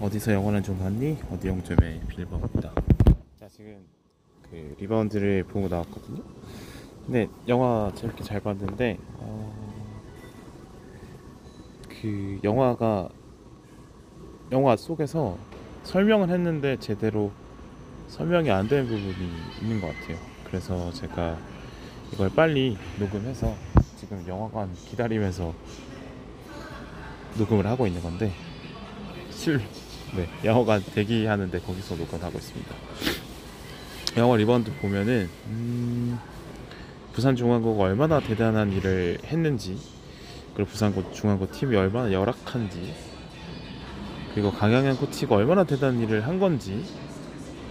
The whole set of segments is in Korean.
어디서 영화는 좀 봤니? 어디 영점의 빌버입니다. 자 지금 그 리바운드를 보고 나왔거든요. 근데 영화 재밌게 잘 봤는데 어, 그 영화가 영화 속에서 설명을 했는데 제대로 설명이 안 되는 부분이 있는 것 같아요. 그래서 제가 이걸 빨리 녹음해서 지금 영화관 기다리면서 녹음을 하고 있는 건데 실 네, 영화관 대기하는데 거기서 녹음하고 있습니다. 영화 리바운드 보면은 음, 부산 중앙고가 얼마나 대단한 일을 했는지 그리고 부산고 중앙고 팀이 얼마나 열악한지 그리고 강양현 코치가 얼마나 대단한 일을 한 건지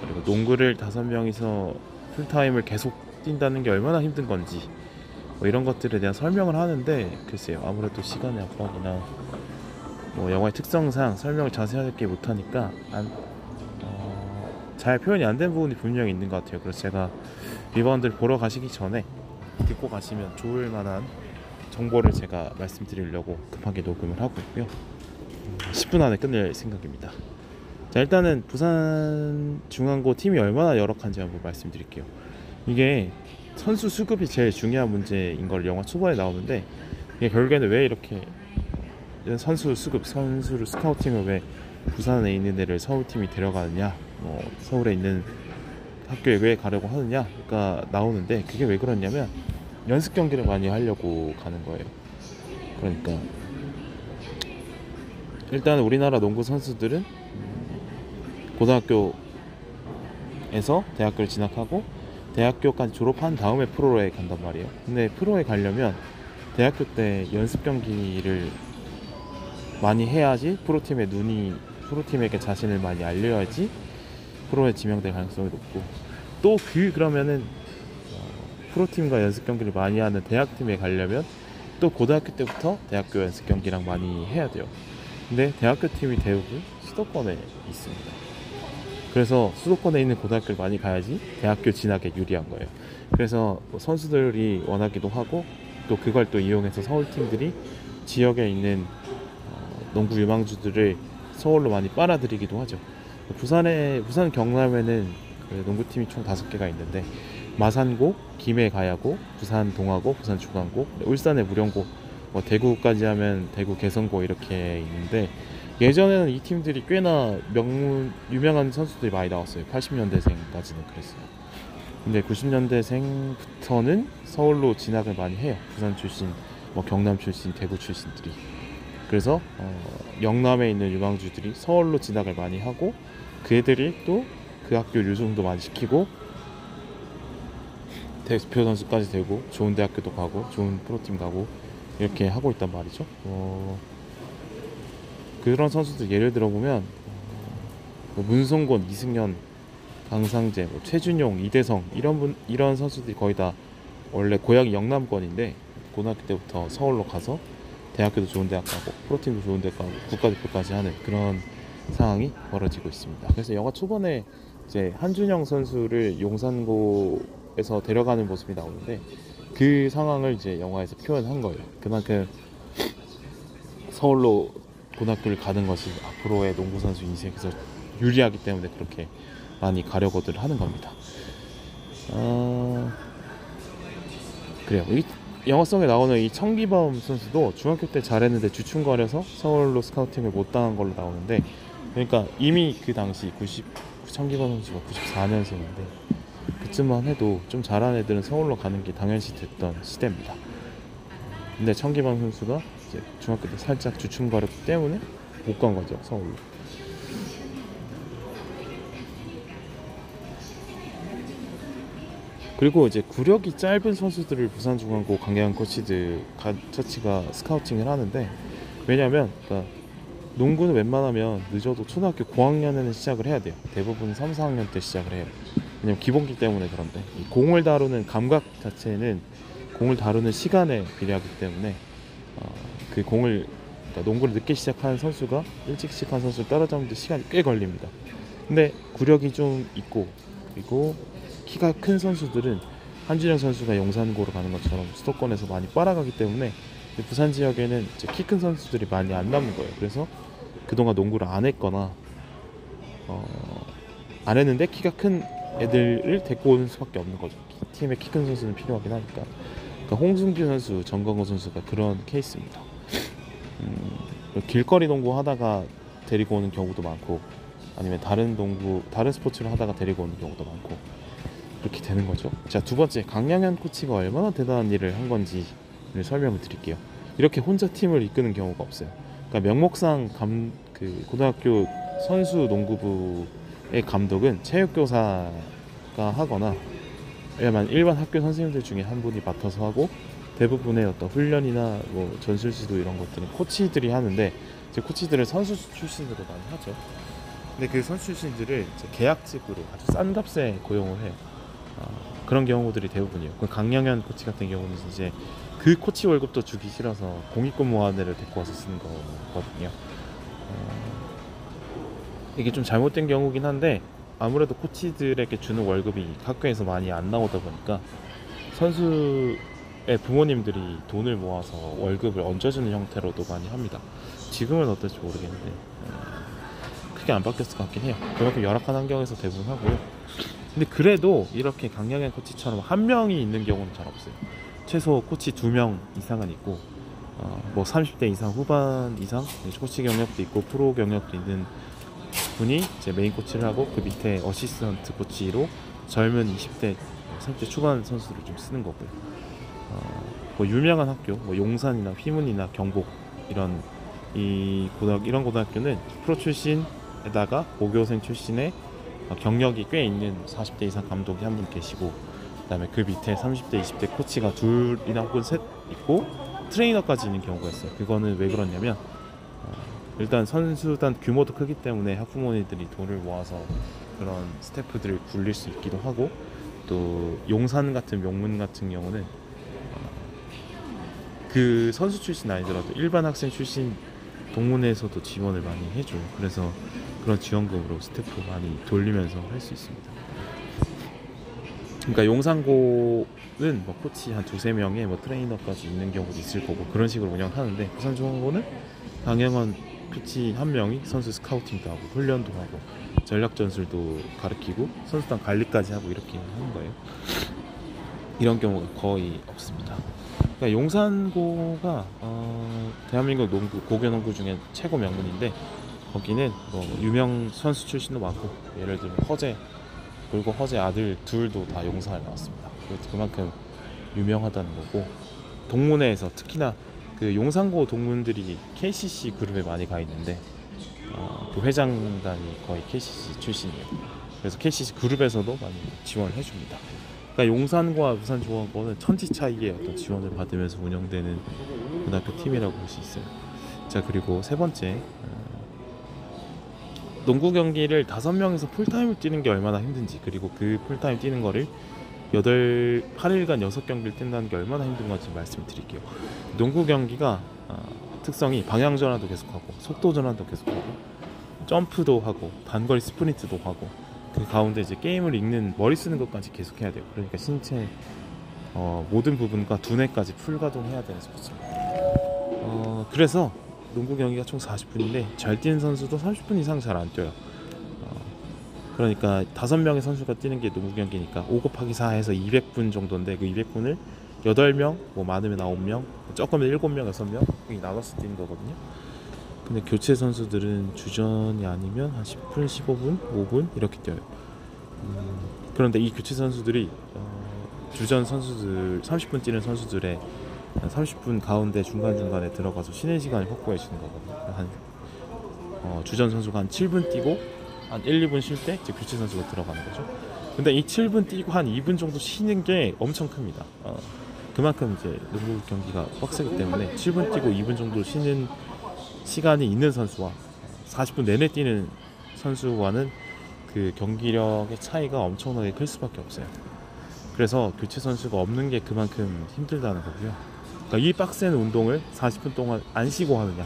그리고 농구를 다섯 명이서 풀타임을 계속 뛴다는 게 얼마나 힘든 건지 뭐 이런 것들에 대한 설명을 하는데 글쎄요 아무래도 시간의 압박이나 뭐 영화의 특성상 설명을 자세하게 못하니까 안, 어, 잘 표현이 안 된 부분이 분명히 있는 것 같아요. 그래서 제가 리바운드를 보러 가시기 전에 듣고 가시면 좋을 만한 정보를 제가 말씀드리려고 급하게 녹음을 하고 있고요. 음, 10분 안에 끝낼 생각입니다. 자 일단은 부산 중앙고 팀이 얼마나 열악한지 한번 말씀드릴게요. 이게 선수 수급이 제일 중요한 문제인 걸 영화 초반에 나오는데 이게 결국에는 왜 이렇게 선수 수급, 선수를 스카우팅을 왜 부산에 있는 애를 서울팀이 데려가느냐, 뭐 서울에 있는 학교에 왜 가려고 하느냐가 나오는데 그게 왜 그러냐면 연습 경기를 많이 하려고 가는 거예요. 그러니까 일단 우리나라 농구 선수들은 고등학교에서 대학교를 진학하고 대학교까지 졸업한 다음에 프로에 간단 말이에요. 근데 프로에 가려면 대학교 때 연습 경기를 많이 해야지 프로팀의 눈이 프로팀에게 자신을 많이 알려야지 프로에 지명될 가능성이 높고 또 그 그러면은 어, 프로팀과 연습 경기를 많이 하는 대학팀에 가려면 또 고등학교 때부터 대학교 연습 경기랑 많이 해야 돼요. 근데 대학교 팀이 대부분 수도권에 있습니다. 그래서 수도권에 있는 고등학교를 많이 가야지 대학교 진학에 유리한 거예요. 그래서 뭐 선수들이 원하기도 하고 또 그걸 또 이용해서 서울 팀들이 지역에 있는 농구 유망주들을 서울로 많이 빨아들이기도 하죠. 부산에 부산 경남에는 그 농구팀이 총 다섯 개가 있는데 마산고, 김해 가야고, 부산 동아고, 부산 중앙고, 울산의 무령고, 뭐 대구까지 하면 대구 개성고 이렇게 있는데 예전에는 이 팀들이 꽤나 명문 유명한 선수들이 많이 나왔어요. 80년대생까지는 그랬어요. 근데 90년대생부터는 서울로 진학을 많이 해요. 부산 출신, 뭐 경남 출신, 대구 출신들이. 그래서 어, 영남에 있는 유망주들이 서울로 진학을 많이 하고 그 애들이 또 그 학교 유종도 많이 시키고 대표 선수까지 되고 좋은 대학교도 가고 좋은 프로팀 가고 이렇게 하고 있단 말이죠. 어, 그런 선수들 예를 들어 보면 어, 뭐 문성곤, 이승현, 강상재, 뭐 최준용, 이대성 이런 분 이런 선수들이 거의 다 원래 고향이 영남권인데 고등학교 때부터 서울로 가서 대학교도 좋은 대학 가고 프로팀도 좋은 대학 가고 국가대표까지 하는 그런 상황이 벌어지고 있습니다. 그래서 영화 초반에 이제 한준영 선수를 용산고에서 데려가는 모습이 나오는데 그 상황을 이제 영화에서 표현한 거예요. 그만큼 서울로 고등학교를 가는 것이 앞으로의 농구 선수 인생에서 유리하기 때문에 그렇게 많이 가려고들 하는 겁니다. 어... 그래요. 이 영화성에 나오는 이 청기범 선수도 중학교 때 잘했는데 주춤거려서 서울로 스카우팅을 못 당한 걸로 나오는데 그러니까 이미 그 당시 90 청기범 선수가 94년생인데 그쯤만 해도 좀 잘한 애들은 서울로 가는 게 당연시 됐던 시대입니다. 근데 청기범 선수가 이제 중학교 때 살짝 주춤거렸기 때문에 못 간 거죠 서울로. 그리고 이제 구력이 짧은 선수들을 부산중앙고 강양 코치들 처치가 스카우팅을 하는데 왜냐면 그러니까 농구는 웬만하면 늦어도 초등학교 고학년에는 시작을 해야 돼요. 대부분 3, 4학년 때 시작을 해요. 왜냐면 기본기 때문에 그런데 공을 다루는 감각 자체는 공을 다루는 시간에 비례하기 때문에 어, 그 공을 그러니까 농구를 늦게 시작하는 선수가 일찍 시작한 선수를 따라잡는 데 시간이 꽤 걸립니다. 근데 구력이 좀 있고 그리고 키가 큰 선수들은 한준영 선수가 용산고로 가는 것처럼 수도권에서 많이 빨아가기 때문에 부산 지역에는 키 큰 선수들이 많이 안 남는 거예요. 그래서 그동안 농구를 안 했거나 어, 안 했는데 키가 큰 애들을 데리고 오는 수밖에 없는 거죠. 키- 팀에 키 큰 선수는 필요하긴 하니까. 그러니까 홍승규 선수, 정광호 선수가 그런 케이스입니다. 음, 길거리 농구 하다가 데리고 오는 경우도 많고 아니면 다른 농구 다른 스포츠를 하다가 데리고 오는 경우도 많고 그렇게 되는 거죠. 자 두 번째 강양현 코치가 얼마나 대단한 일을 한 건지를 설명을 드릴게요. 이렇게 혼자 팀을 이끄는 경우가 없어요. 그러니까 명목상 감 그 고등학교 선수 농구부의 감독은 체육교사가 하거나 일반 학교 선생님들 중에 한 분이 맡아서 하고 대부분의 어떤 훈련이나 뭐 전술 지도 이런 것들은 코치들이 하는데 이제 코치들은 선수 출신으로 많이 하죠. 근데 그 선수 출신들을 이제 계약직으로 아주 싼 값에 고용을 해요. 어, 그런 경우들이 대부분이에요. 그 강영현 코치 같은 경우는 이제 그 코치 월급도 주기 싫어서 공익근무원 애를 데리고 와서 쓰는 거거든요. 어, 이게 좀 잘못된 경우긴 한데 아무래도 코치들에게 주는 월급이 학교에서 많이 안 나오다 보니까 선수의 부모님들이 돈을 모아서 월급을 얹어주는 형태로도 많이 합니다. 지금은 어떨지 모르겠는데 어, 크게 안 바뀌었을 것 같긴 해요. 그만큼 열악한 환경에서 대부분 하고요. 근데 그래도 이렇게 강영현 코치처럼 한 명이 있는 경우는 잘 없어요. 최소 코치 두 명 이상은 있고 어, 뭐 30대 이상 후반 이상 코치 경력도 있고 프로 경력도 있는 분이 이제 메인 코치를 하고 그 밑에 어시스턴트 코치로 젊은 20대 30대 초반 선수들을 좀 쓰는 거고요. 어, 뭐 유명한 학교, 뭐 용산이나 휘문이나 경복 이런 이 고등학 이런 고등학교는 프로 출신에다가 모교생 출신의 어, 경력이 꽤 있는 40대 이상 감독이 한 분 계시고 그다음에 그 밑에 30대 20대 코치가 둘이나 혹은 셋 있고 트레이너까지 있는 경우가 있어요. 그거는 왜 그러냐면 어, 일단 선수단 규모도 크기 때문에 학부모님들이 돈을 모아서 그런 스태프들을 굴릴 수 있기도 하고 또 용산 같은 명문 같은 경우는 어, 그 선수 출신 아니더라도 일반 학생 출신 동문회에서도 지원을 많이 해줘요. 그래서 그런 지원금으로 스태프 많이 돌리면서 할 수 있습니다. 그러니까 용산고는 뭐 코치 한 두세 명에 뭐 트레이너까지 있는 경우도 있을 거고 그런 식으로 운영하는데 부산중앙고는 강영원 코치 한 명이 선수 스카우팅도 하고 훈련도 하고 전략 전술도 가르치고 선수단 관리까지 하고 이렇게 하는 거예요. 이런 경우가 거의 없습니다. 그러니까 용산고가 어, 대한민국 농구 고교 농구 중에 최고 명문인데 거기는 뭐 유명 선수 출신도 많고 예를 들면 허재 그리고 허재 아들 둘도 다 용산을 나왔습니다. 그만큼 유명하다는 거고 동문회에서 특히나 그 용산고 동문들이 KCC 그룹에 많이 가 있는데 어, 그 회장단이 거의 KCC 출신이에요. 그래서 KCC 그룹에서도 많이 지원을 해줍니다. 그러니까 용산고와 부산중앙고는 천지 차이의 어떤 지원을 받으면서 운영되는 고등학교 팀이라고 볼 수 있어요. 자 그리고 세 번째 어, 농구 경기를 다섯 명에서 풀타임을 뛰는 게 얼마나 힘든지 그리고 그 풀타임 뛰는 거를 여덟 8일간 여섯 경기를 뛴다는 게 얼마나 힘든 건지 말씀드릴게요. 농구 경기가 어, 특성이 방향 전환도 계속하고 속도 전환도 계속하고 점프도 하고 단거리 스프린트도 하고 그 가운데 이제 게임을 읽는 머리 쓰는 것까지 계속 해야 돼요. 그러니까 신체 어, 모든 부분과 두뇌까지 풀 가동해야 되는 스포츠입니다. 어, 그래서 농구 경기가 총 40분인데 잘 뛰는 선수도 30분 이상 잘 안 뛰어요. 어, 그러니까 다섯 명의 선수가 뛰는 게 농구 경기니까 5 곱하기 4 해서 200분 정도인데 그 200분을 8명, 뭐 많으면 9명, 적으면 7명, 6명 이 나눠서 뛰는 거거든요. 근데 교체 선수들은 주전이 아니면 한 10분, 15분, 5분 이렇게 뛰어요. 음, 그런데 이 교체 선수들이 어, 주전 선수들 30분 뛰는 선수들의 한 30분 가운데 중간중간에 들어가서 쉬는 시간을 확보해 주는 거거든요. 한 어, 주전 선수가 한 7분 뛰고 한 1, 2분 쉴 때 이제 교체 선수가 들어가는 거죠. 근데 이 7분 뛰고 한 2분 정도 쉬는 게 엄청 큽니다. 어, 그만큼 이제 농구 경기가 빡세기 때문에 7분 뛰고 2분 정도 쉬는 시간이 있는 선수와 40분 내내 뛰는 선수와는 그 경기력의 차이가 엄청나게 클 수밖에 없어요. 그래서 교체 선수가 없는 게 그만큼 힘들다는 거고요. 그러니까 이 빡센 운동을 40분 동안 안 쉬고 하느냐,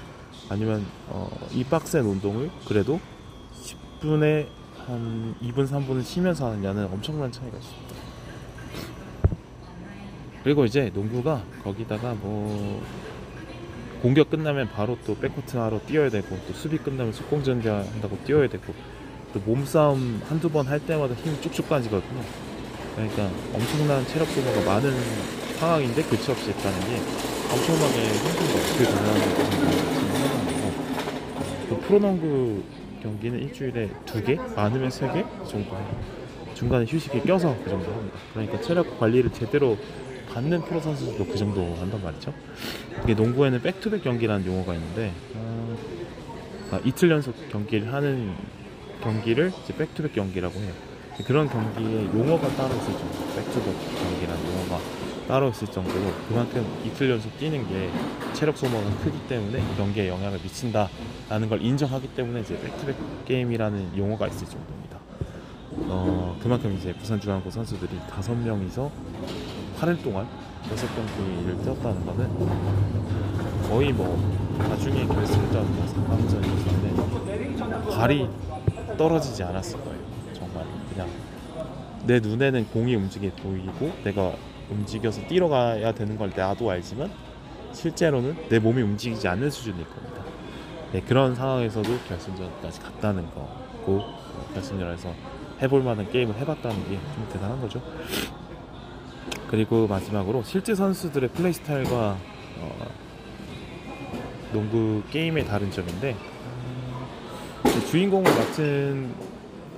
아니면 어, 이 빡센 운동을 그래도 10분에 한 2분, 3분을 쉬면서 하느냐는 엄청난 차이가 있습니다. 그리고 이제 농구가 거기다가 뭐 공격 끝나면 바로 또 백코트 하러 뛰어야 되고 또 수비 끝나면 속공 전개 한다고 뛰어야 되고 또 몸싸움 한두 번 할 때마다 힘이 쭉쭉 빠지거든요. 그러니까 엄청난 체력 소모가 많은 상황인데 교체 없이 했다는 게 엄청나게 힘든 거그 대단한 거고 또 프로농구 경기는 일주일에 두 개, 많으면 세 개 정도. 중간에 휴식이 껴서 그 정도 합니다. 그러니까 체력 관리를 제대로 받는 프로 선수들도 그 정도 한단 말이죠. 이게 농구에는 back-to-back 경기라는 용어가 있는데 어, 아, 이틀 연속 경기를 하는 경기를 이제 back-to-back 경기라고 해요. 그런 경기에 용어가 따로 정도, back-to-back 경기라는 용어가 따로 있을 정도로 그만큼 이틀 연속 뛰는 게 체력 소모가 크기 때문에 이 경기에 영향을 미친다라는 걸 인정하기 때문에 이제 back-to-back 게임이라는 용어가 있을 정도입니다. 어, 그만큼 이제 부산 중앙고 선수들이 다섯 명이서 8일 동안 여섯 경기를 뛰었다는 거는 거의 뭐 나중에 결승전, 뭐 4강전이었는데 발이 떨어지지 않았을 거예요. 정말 그냥 내 눈에는 공이 움직이 보이고 내가 움직여서 뛰러 가야 되는 걸 나도 알지만 실제로는 내 몸이 움직이지 않는 수준일 겁니다. 네, 그런 상황에서도 결승전까지 갔다는 거고 결승전에서 해볼 만한 게임을 해봤다는 게 좀 대단한 거죠. 그리고 마지막으로 실제 선수들의 플레이 스타일과 어, 농구 게임의 다른 점인데 음, 주인공을 맡은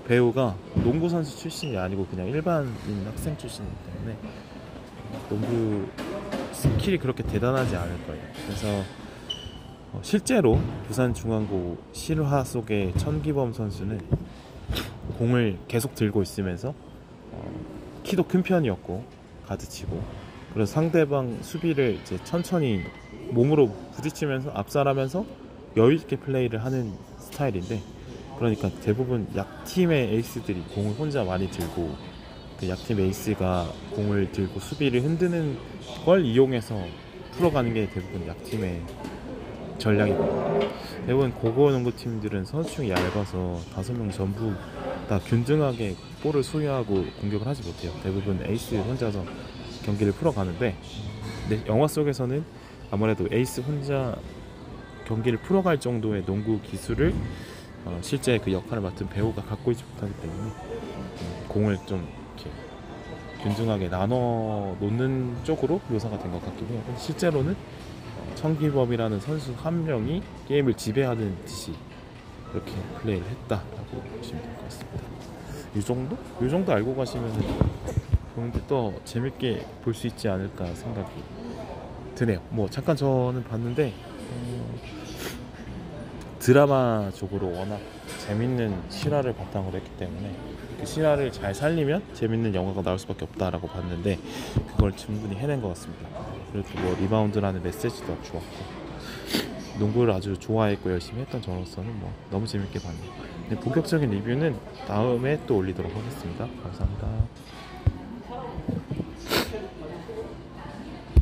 배우가 농구 선수 출신이 아니고 그냥 일반인 학생 출신이기 때문에 농구 스킬이 그렇게 대단하지 않을 거예요. 그래서 어, 실제로 부산중앙고 실화 속의 천기범 선수는 공을 계속 들고 있으면서 어, 키도 큰 편이었고 가드치고 그래서 상대방 수비를 이제 천천히 몸으로 부딪히면서 압살하면서 여유 있게 플레이를 하는 스타일인데 그러니까 대부분 약 팀의 에이스들이 공을 혼자 많이 들고 그 약팀 에이스가 공을 들고 수비를 흔드는 걸 이용해서 풀어가는 게 대부분 약팀의 전략이거든요. 대부분 고고 농구 팀들은 선수층이 얇아서 다섯 명 전부 다 균등하게 볼을 소유하고 공격을 하지 못해요. 대부분 에이스 혼자서 경기를 풀어가는데 근데 영화 속에서는 아무래도 에이스 혼자 경기를 풀어갈 정도의 농구 기술을 어, 실제 그 역할을 맡은 배우가 갖고 있지 못하기 때문에 음, 공을 좀 균등하게 나눠 놓는 쪽으로 묘사가 된 것 같긴 해요. 실제로는 어, 청기범이라는 선수 한 명이 게임을 지배하는 듯이 그렇게 플레이를 했다라고 보시면 될 것 같습니다. 이 정도? 이 정도 알고 가시면 경기 또 재밌게 볼 수 있지 않을까 생각이 드네요. 뭐 잠깐 저는 봤는데 어, 드라마 쪽으로 워낙 재밌는 실화를 바탕으로 했기 때문에 그 실화를 잘 살리면 재밌는 영화가 나올 수밖에 없다라고 봤는데 그걸 충분히 해낸 것 같습니다. 그리고 뭐 리바운드라는 메시지도 좋았고 농구를 아주 좋아했고 열심히 했던 저로서는 뭐 너무 재밌게 봤네요. 네, 본격적인 리뷰는 다음에 또 올리도록 하겠습니다. 감사합니다.